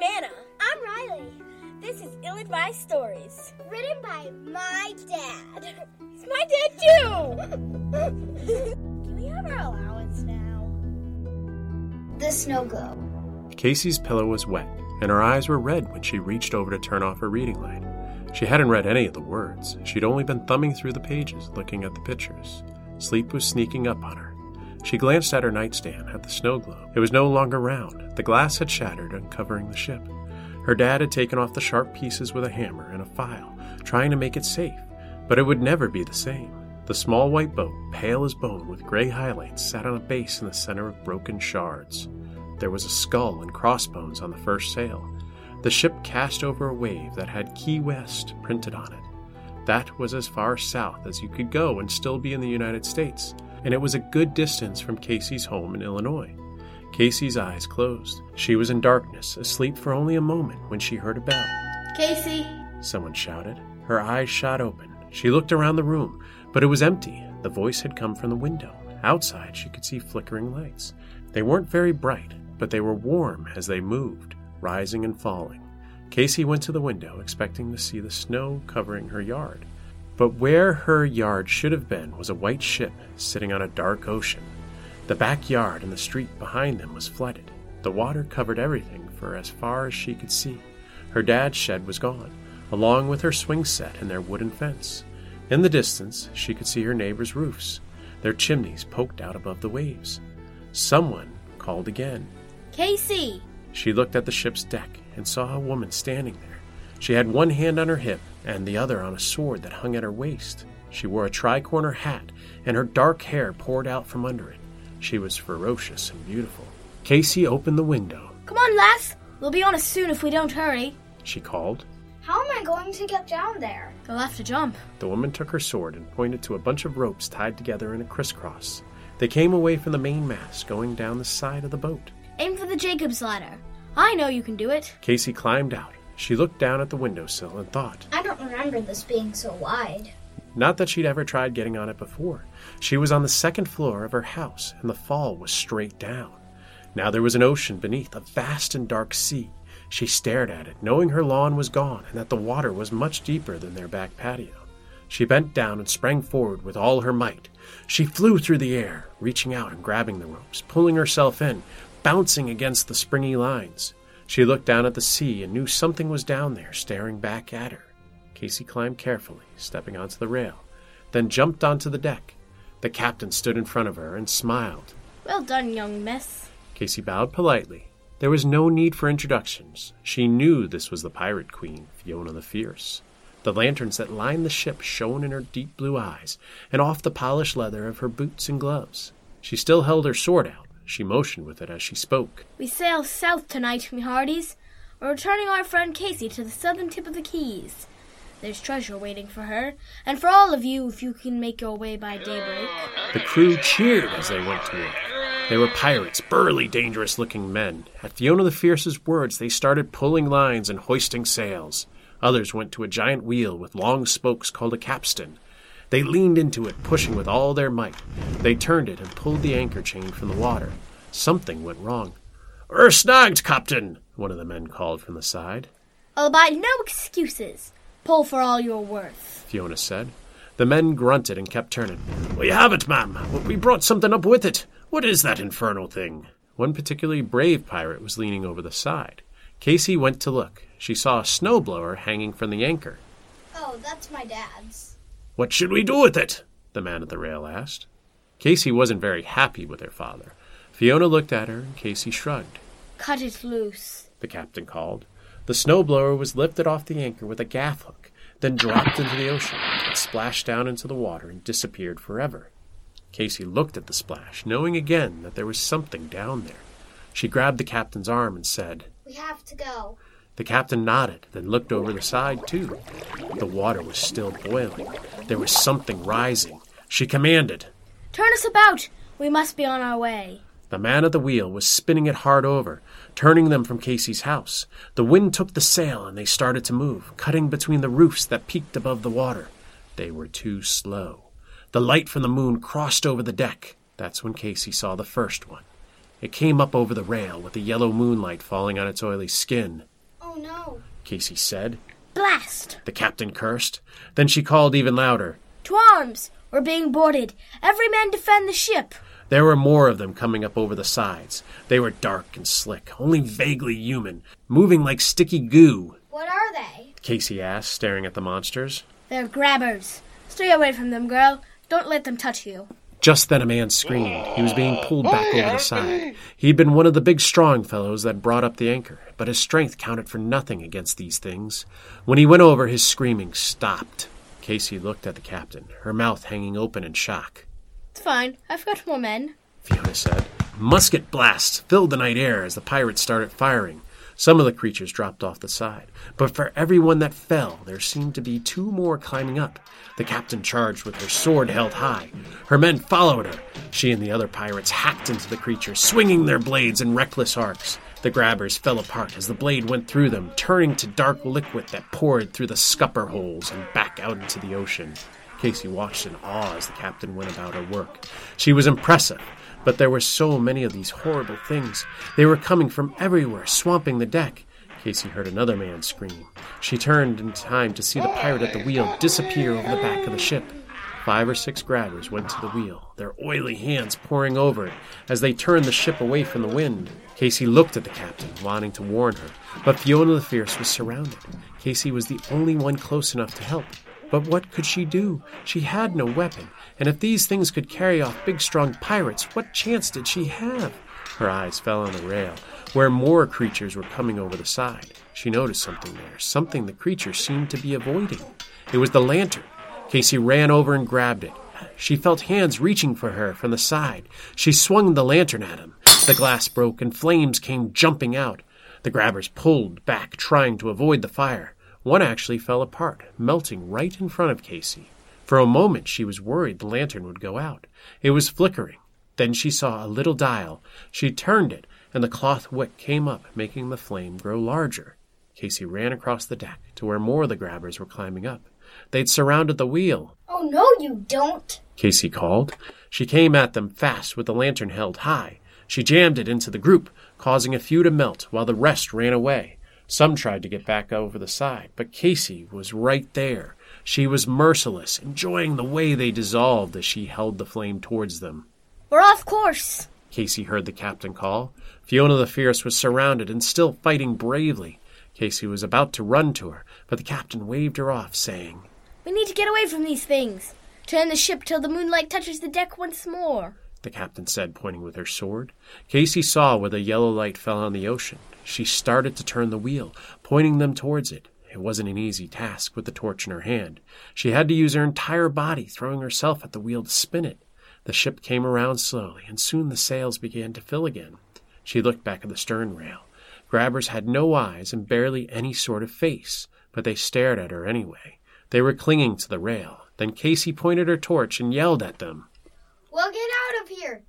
I'm Anna. I'm Riley. This is Ill Advised Stories. Written by my dad. It's my dad too! Can we have our allowance now? The snow globe. Casey's pillow was wet, and her eyes were red when she reached over to turn off her reading light. She hadn't read any of the words. She'd only been thumbing through the pages, looking at the pictures. Sleep was sneaking up on her. She glanced at her nightstand, at the snow globe. It was no longer round. The glass had shattered, uncovering the ship. Her dad had taken off the sharp pieces with a hammer and a file, trying to make it safe, but it would never be the same. The small white boat, pale as bone with gray highlights, sat on a base in the center of broken shards. There was a skull and crossbones on the first sail. The ship cast over a wave that had Key West printed on it. That was as far south as you could go and still be in the United States, and it was a good distance from Casey's home in Illinois. Casey's eyes closed. She was in darkness, asleep for only a moment when she heard a bell. Casey, Someone shouted. Her eyes shot open. She looked around the room, but it was empty. The voice had come from the window. Outside, she could see flickering lights. They weren't very bright, but they were warm as they moved, rising and falling. Casey went to the window, expecting to see the snow covering her yard. But where her yard should have been was a white ship sitting on a dark ocean. The backyard and the street behind them was flooded. The water covered everything for as far as she could see. Her dad's shed was gone, along with her swing set and their wooden fence. In the distance, she could see her neighbors' roofs. Their chimneys poked out above the waves. Someone called again. Casey, She looked at the ship's deck and saw a woman standing there. She had one hand on her hip and the other on a sword that hung at her waist. She wore a tricorner hat, and her dark hair poured out from under it. She was ferocious and beautiful. Casey opened the window. come on, lass. We'll be on us soon if we don't hurry. She called. How am I going to get down there? You'll have to jump. The woman took her sword and pointed to a bunch of ropes tied together in a crisscross. They came away from the main mast, going down the side of the boat. Aim for the Jacob's ladder. I know you can do it. Casey climbed out. She looked down at the windowsill and thought, I remember this being so wide. Not that she'd ever tried getting on it before. She was on the second floor of her house, and the fall was straight down. Now there was an ocean beneath, a vast and dark sea. She stared at it, knowing her lawn was gone and that the water was much deeper than their back patio. She bent down and sprang forward with all her might. She flew through the air, reaching out and grabbing the ropes, pulling herself in, bouncing against the springy lines. She looked down at the sea and knew something was down there, staring back at her. Casey climbed carefully, stepping onto the rail, then jumped onto the deck. The captain stood in front of her and smiled. Well done, young miss. Casey bowed politely. There was no need for introductions. She knew this was the pirate queen, Fiona the Fierce. The lanterns that lined the ship shone in her deep blue eyes and off the polished leather of her boots and gloves. She still held her sword out. She motioned with it as she spoke. We sail south tonight, me hearties. We're returning our friend Casey to the southern tip of the Keys. There's treasure waiting for her, and for all of you if you can make your way by daybreak. The crew cheered as they went to work. They were pirates, burly, dangerous looking men. At Fiona the Fierce's words, they started pulling lines and hoisting sails. Others went to a giant wheel with long spokes called a capstan. They leaned into it, pushing with all their might. They turned it and pulled the anchor chain from the water. Something went wrong. We're snagged, Captain, one of the men called from the side. I'll abide no excuses. Pull for all you're worth. Fiona said. The men grunted and kept turning. We have it, ma'am, but we brought something up with it. What is that infernal thing? One particularly brave pirate was leaning over the side. Casey went to look. She saw a snowblower hanging from the anchor. Oh, that's my dad's. What should we do with it? the man at the rail asked. Casey wasn't very happy with her father. Fiona looked at her and Casey shrugged. Cut it loose. The captain called. The snowblower was lifted off the anchor with a gaff hook, then dropped into the ocean. It splashed down into the water and disappeared forever. Casey looked at the splash, knowing again that there was something down there. She grabbed the captain's arm and said, We have to go. The captain nodded, then looked over the side, too. The water was still boiling. There was something rising. She commanded. Turn us about. We must be on our way. The man at the wheel was spinning it hard over, turning them from Casey's house. The wind took the sail and they started to move, cutting between the roofs that peaked above the water. They were too slow. The light from the moon crossed over the deck. That's when Casey saw the first one. It came up over the rail with the yellow moonlight falling on its oily skin. Oh no. Casey said. Blast! The captain cursed. Then she called even louder. To arms! We're being boarded. Every man defend the ship. There were more of them coming up over the sides. They were dark and slick, only vaguely human, moving like sticky goo. What are they? Casey asked, staring at the monsters. They're grabbers. Stay away from them, girl. Don't let them touch you. Just then a man screamed. He was being pulled back over the side. He'd been one of the big strong fellows that brought up the anchor, but his strength counted for nothing against these things. When he went over, his screaming stopped. Casey looked at the captain, her mouth hanging open in shock. It's fine. I've got more men. Fiona said. Musket blasts filled the night air as the pirates started firing. Some of the creatures dropped off the side, but for every one that fell, there seemed to be two more climbing up. The captain charged with her sword held high. Her men followed her. She and the other pirates hacked into the creatures, swinging their blades in reckless arcs. The grabbers fell apart as the blade went through them, turning to dark liquid that poured through the scupper holes and back out into the ocean. Casey watched in awe as the captain went about her work. She was impressive, but there were so many of these horrible things. They were coming from everywhere, swamping the deck. Casey heard another man scream. She turned in time to see the pirate at the wheel disappear over the back of the ship. Five or six grabbers went to the wheel, their oily hands pouring over it as they turned the ship away from the wind. Casey looked at the captain, wanting to warn her, but Fiona the Fierce was surrounded. Casey was the only one close enough to help. But what could she do? She had no weapon, and if these things could carry off big strong pirates, what chance did she have? Her eyes fell on the rail, where more creatures were coming over the side. She noticed something there, something the creatures seemed to be avoiding. It was the lantern. Casey ran over and grabbed it. She felt hands reaching for her from the side. She swung the lantern at him. The glass broke and flames came jumping out. The grabbers pulled back, trying to avoid the fire. One actually fell apart, melting right in front of Casey. For a moment she was worried the lantern would go out. It was flickering. Then she saw a little dial. She turned it, and the cloth wick came up, making the flame grow larger. Casey ran across the deck to where more of the grabbers were climbing up. They'd surrounded the wheel. Oh no, you don't. Casey called. She came at them fast with the lantern held high. She jammed it into the group, causing a few to melt while the rest ran away. Some tried to get back over the side, but Casey was right there. She was merciless, enjoying the way they dissolved as she held the flame towards them. We're off course. Casey heard the captain call. Fiona the Fierce was surrounded and still fighting bravely. Casey was about to run to her, but the captain waved her off, saying, We need to get away from these things. Turn the ship till the moonlight touches the deck once more. The captain said, pointing with her sword. Casey saw where the yellow light fell on the ocean. She started to turn the wheel, pointing them towards it. It wasn't an easy task with the torch in her hand. She had to use her entire body, throwing herself at the wheel to spin it. The ship came around slowly, and soon the sails began to fill again. She looked back at the stern rail. Grabbers had no eyes and barely any sort of face, but they stared at her anyway. They were clinging to the rail. Then Casey pointed her torch and yelled at them. Well, get out of here.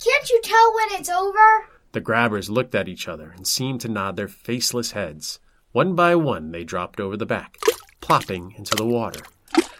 Can't you tell when it's over? The grabbers looked at each other and seemed to nod their faceless heads. One by one, they dropped over the back, plopping into the water.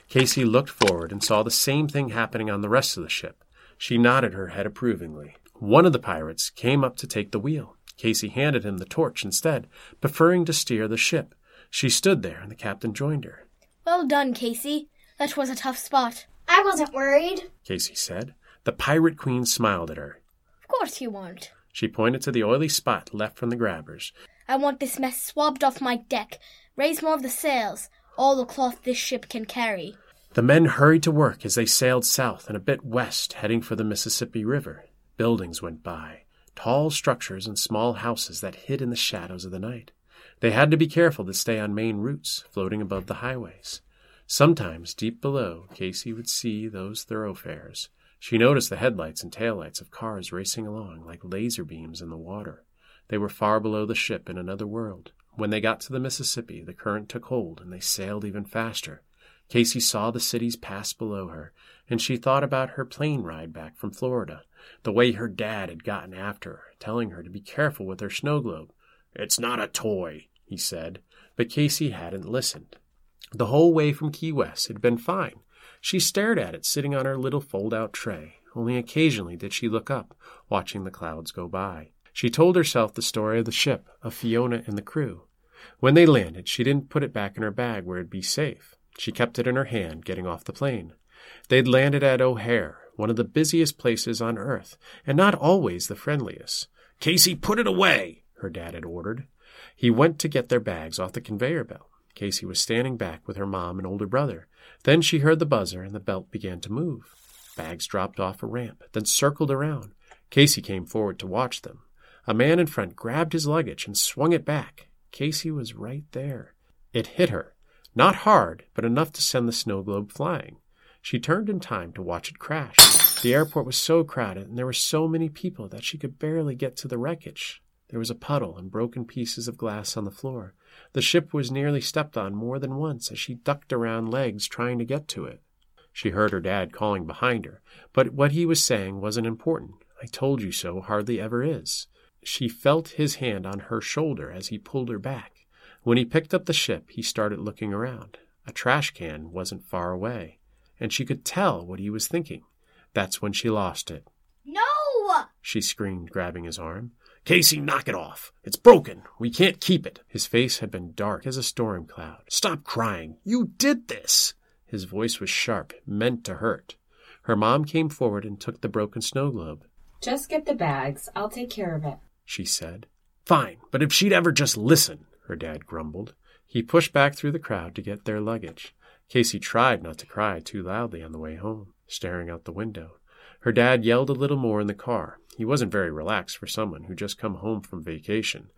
Casey looked forward and saw the same thing happening on the rest of the ship. She nodded her head approvingly. One of the pirates came up to take the wheel. Casey handed him the torch instead, preferring to steer the ship. She stood there, and the captain joined her. Well done, Casey. That was a tough spot. I wasn't worried. Casey said. The pirate queen smiled at her. Of course you weren't. She pointed to the oily spot left from the grabbers. I want this mess swabbed off my deck. Raise more of the sails. All the cloth this ship can carry. The men hurried to work as they sailed south and a bit west, heading for the Mississippi River. Buildings went by, tall structures and small houses that hid in the shadows of the night. They had to be careful to stay on main routes, floating above the highways. Sometimes, deep below, Casey would see those thoroughfares. She noticed the headlights and taillights of cars racing along like laser beams in the water. They were far below the ship in another world. When they got to the Mississippi, the current took hold and they sailed even faster. Casey saw the cities pass below her, and she thought about her plane ride back from Florida, the way her dad had gotten after her, telling her to be careful with her snow globe. It's not a toy, he said, but Casey hadn't listened. The whole way from Key West had been fine. She stared at it sitting on her little fold out tray, Only occasionally did she look up, watching the clouds go by. She told herself the story of the ship, of Fiona and the crew. When they landed, she didn't put it back in her bag where it'd be safe. She kept it in her hand, getting off the plane. They'd landed at O'Hare, one of the busiest places on Earth, and not always the friendliest. Casey, put it away, her dad had ordered. He went to get their bags off the conveyor belt. Casey was standing back with her mom and older brother. Then she heard the buzzer and the belt began to move. Bags dropped off a ramp, then circled around. Casey came forward to watch them. A man in front grabbed his luggage and swung it back. Casey was right there. It hit her. Not hard, but enough to send the snow globe flying. She turned in time to watch it crash. The airport was so crowded and there were so many people that she could barely get to the wreckage. There was a puddle and broken pieces of glass on the floor. The ship was nearly stepped on more than once as she ducked around legs trying to get to it. She heard her dad calling behind her, but what he was saying wasn't important. I told you so hardly ever is. She felt his hand on her shoulder as he pulled her back. When he picked up the ship, he started looking around. A trash can wasn't far away, and she could tell what he was thinking. That's when she lost it. No! She screamed, grabbing his arm. Casey, knock it off. It's broken. We can't keep it. His face had been dark as a storm cloud. Stop crying. You did this. His voice was sharp, meant to hurt. Her mom came forward and took the broken snow globe. Just get the bags. I'll take care of it she said. Fine, but if she'd ever just listen, her dad grumbled. He pushed back through the crowd to get their luggage. Casey tried not to cry too loudly on the way home, staring out the window. Her dad yelled a little more in the car. He wasn't very relaxed for someone who'd just come home from vacation.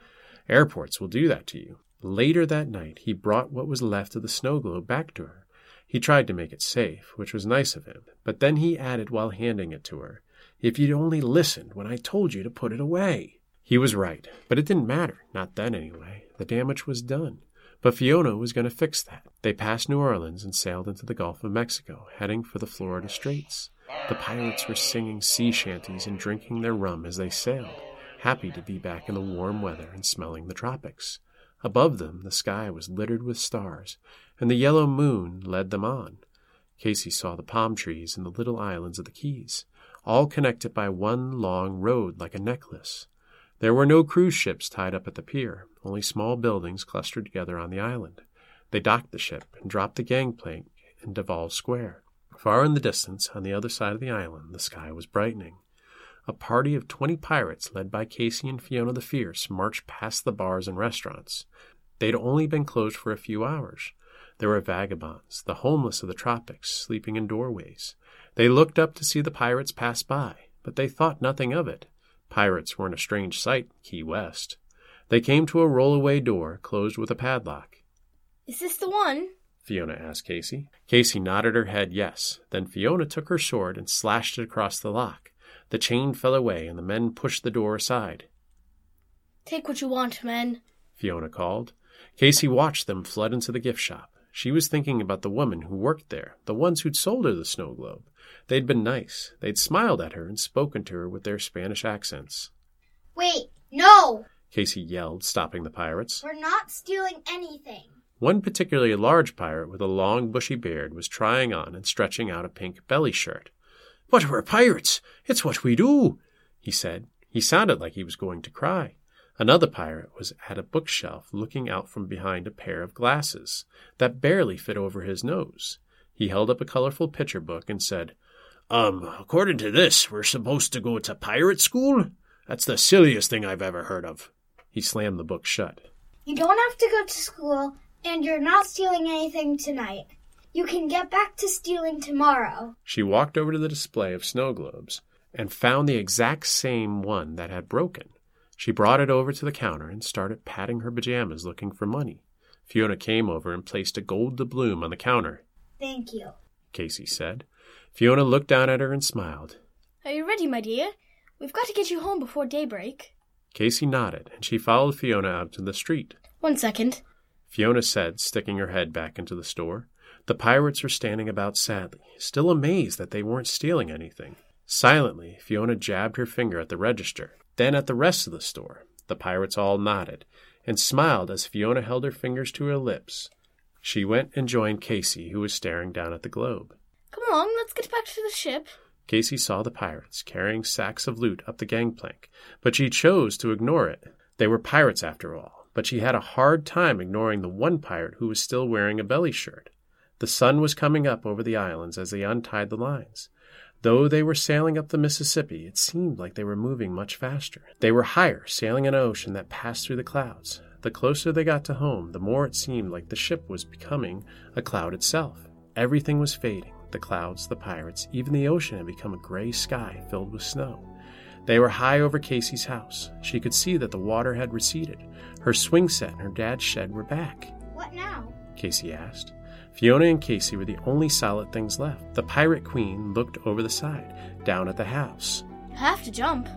Airports will do that to you. Later that night, he brought what was left of the snow globe back to her. He tried to make it safe, which was nice of him, but then he added while handing it to her, If you'd only listened when I told you to put it away. He was right, but it didn't matter, not then anyway. The damage was done. But Fiona was going to fix that. They passed New Orleans and sailed into the Gulf of Mexico, heading for the Florida Straits. The pirates were singing sea shanties and drinking their rum as they sailed, happy to be back in the warm weather and smelling the tropics. Above them, the sky was littered with stars, and the yellow moon led them on. Casey saw the palm trees and the little islands of the Keys, all connected by one long road like a necklace. There were no cruise ships tied up at the pier, only small buildings clustered together on the island. They docked the ship and dropped the gangplank in Duval Square. Far in the distance, on the other side of the island, the sky was brightening. A party of twenty pirates, led by Casey and Fiona the Fierce, marched past the bars and restaurants. They'd only been closed for a few hours. There were vagabonds, the homeless of the tropics, sleeping in doorways. They looked up to see the pirates pass by, but they thought nothing of it. Pirates weren't a strange sight in Key West. They came to a rollaway door closed with a padlock. Is this the one? Fiona asked Casey. Casey nodded her head yes. Then Fiona took her sword and slashed it across the lock. The chain fell away and the men pushed the door aside. Take what you want, men, Fiona called. Casey watched them flood into the gift shop. She was thinking about the women who worked there, the ones who'd sold her the snow globe. They'd been nice. They'd smiled at her and spoken to her with their Spanish accents. Wait, no! Casey yelled, stopping the pirates. We're not stealing anything. One particularly large pirate with a long bushy beard was trying on and stretching out a pink belly shirt. But we're pirates. It's what we do, he said. He sounded like he was going to cry. Another pirate was at a bookshelf looking out from behind a pair of glasses that barely fit over his nose. He held up a colorful picture book and said, Um, according to this, we're supposed to go to pirate school? That's the silliest thing I've ever heard of. He slammed the book shut. You don't have to go to school, and you're not stealing anything tonight. You can get back to stealing tomorrow. She walked over to the display of snow globes and found the exact same one that had broken. She brought it over to the counter and started patting her pajamas looking for money. Fiona came over and placed a gold doubloon on the counter. Thank you, Casey said. Fiona looked down at her and smiled. Are you ready, my dear? We've got to get you home before daybreak. Casey nodded, and she followed Fiona out to the street. One second, Fiona said, sticking her head back into the store. The pirates were standing about sadly, still amazed that they weren't stealing anything. Silently, Fiona jabbed her finger at the register, then at the rest of the store. The pirates all nodded and smiled as Fiona held her fingers to her lips. She went and joined Casey, who was staring down at the globe. Come along, let's get back to the ship. Casey saw the pirates carrying sacks of loot up the gangplank, but she chose to ignore it. They were pirates after all, but she had a hard time ignoring the one pirate who was still wearing a belly shirt. The sun was coming up over the islands as they untied the lines. Though they were sailing up the Mississippi, it seemed like they were moving much faster. They were higher, sailing an ocean that passed through the clouds. The closer they got to home, the more it seemed like the ship was becoming a cloud itself. Everything was fading the clouds, the pirates, even the ocean had become a gray sky filled with snow. They were high over Casey's house. She could see that the water had receded. Her swing set and her dad's shed were back. What now? Casey asked. Fiona and Casey were the only solid things left. The pirate queen looked over the side, down at the house. You Have to jump.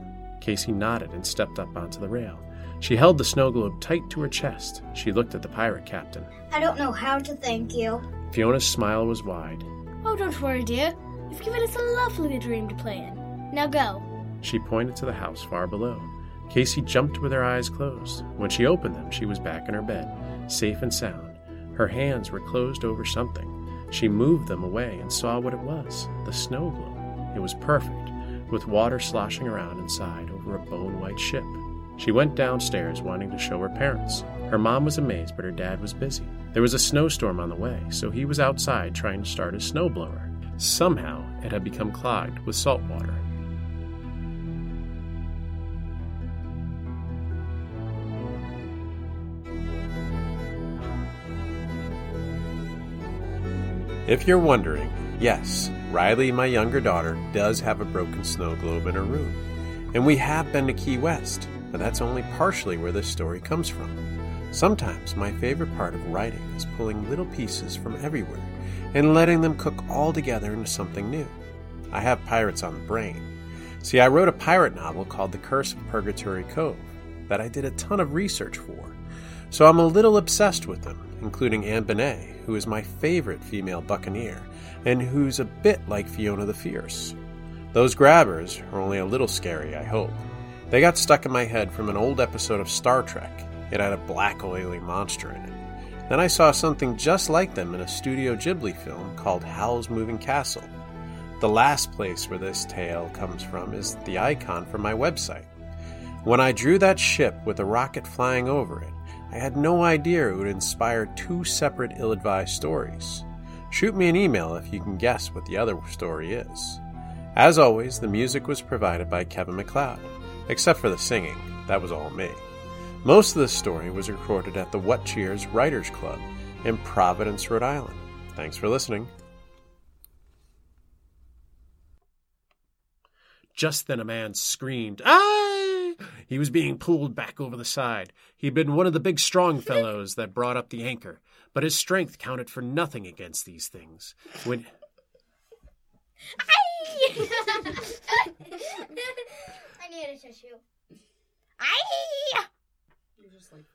Casey nodded and stepped up onto the rail. She held the snow globe tight to her chest. She looked at the pirate captain. I don't know how to thank you. Fiona's smile was wide. Oh, don't worry, dear. You've given us a lovely dream to play in. Now go. She pointed to the house far below. Casey jumped with her eyes closed. When she opened them, she was back in her bed, safe and sound. Her hands were closed over something. She moved them away and saw what it was the snow globe. It was perfect, with water sloshing around inside over a bone white ship. She went downstairs wanting to show her parents. Her mom was amazed, but her dad was busy. There was a snowstorm on the way, so he was outside trying to start his snowblower. Somehow, it had become clogged with salt water. If you're wondering, yes, Riley, my younger daughter, does have a broken snow globe in her room. And we have been to Key West, but that's only partially where this story comes from. Sometimes my favorite part of writing is pulling little pieces from everywhere and letting them cook all together into something new. I have pirates on the brain. See, I wrote a pirate novel called The Curse of Purgatory Cove that I did a ton of research for. So I'm a little obsessed with them, including Anne Bonny, who is my favorite female buccaneer, and who's a bit like Fiona the Fierce. Those grabbers are only a little scary, I hope. They got stuck in my head from an old episode of Star Trek. It had a black oily monster in it. Then I saw something just like them in a Studio Ghibli film called Howl's Moving Castle. The last place where this tale comes from is the icon for my website. When I drew that ship with a rocket flying over it, I had no idea it would inspire two separate ill advised stories. Shoot me an email if you can guess what the other story is. As always, the music was provided by Kevin MacLeod, except for the singing, that was all me. Most of the story was recorded at the What Cheers Writers Club in Providence, Rhode Island. Thanks for listening. Just then a man screamed, Ah! He was being pulled back over the side. He'd been one of the big strong fellows that brought up the anchor, but his strength counted for nothing against these things. When I need a tissue. Aye! You're just like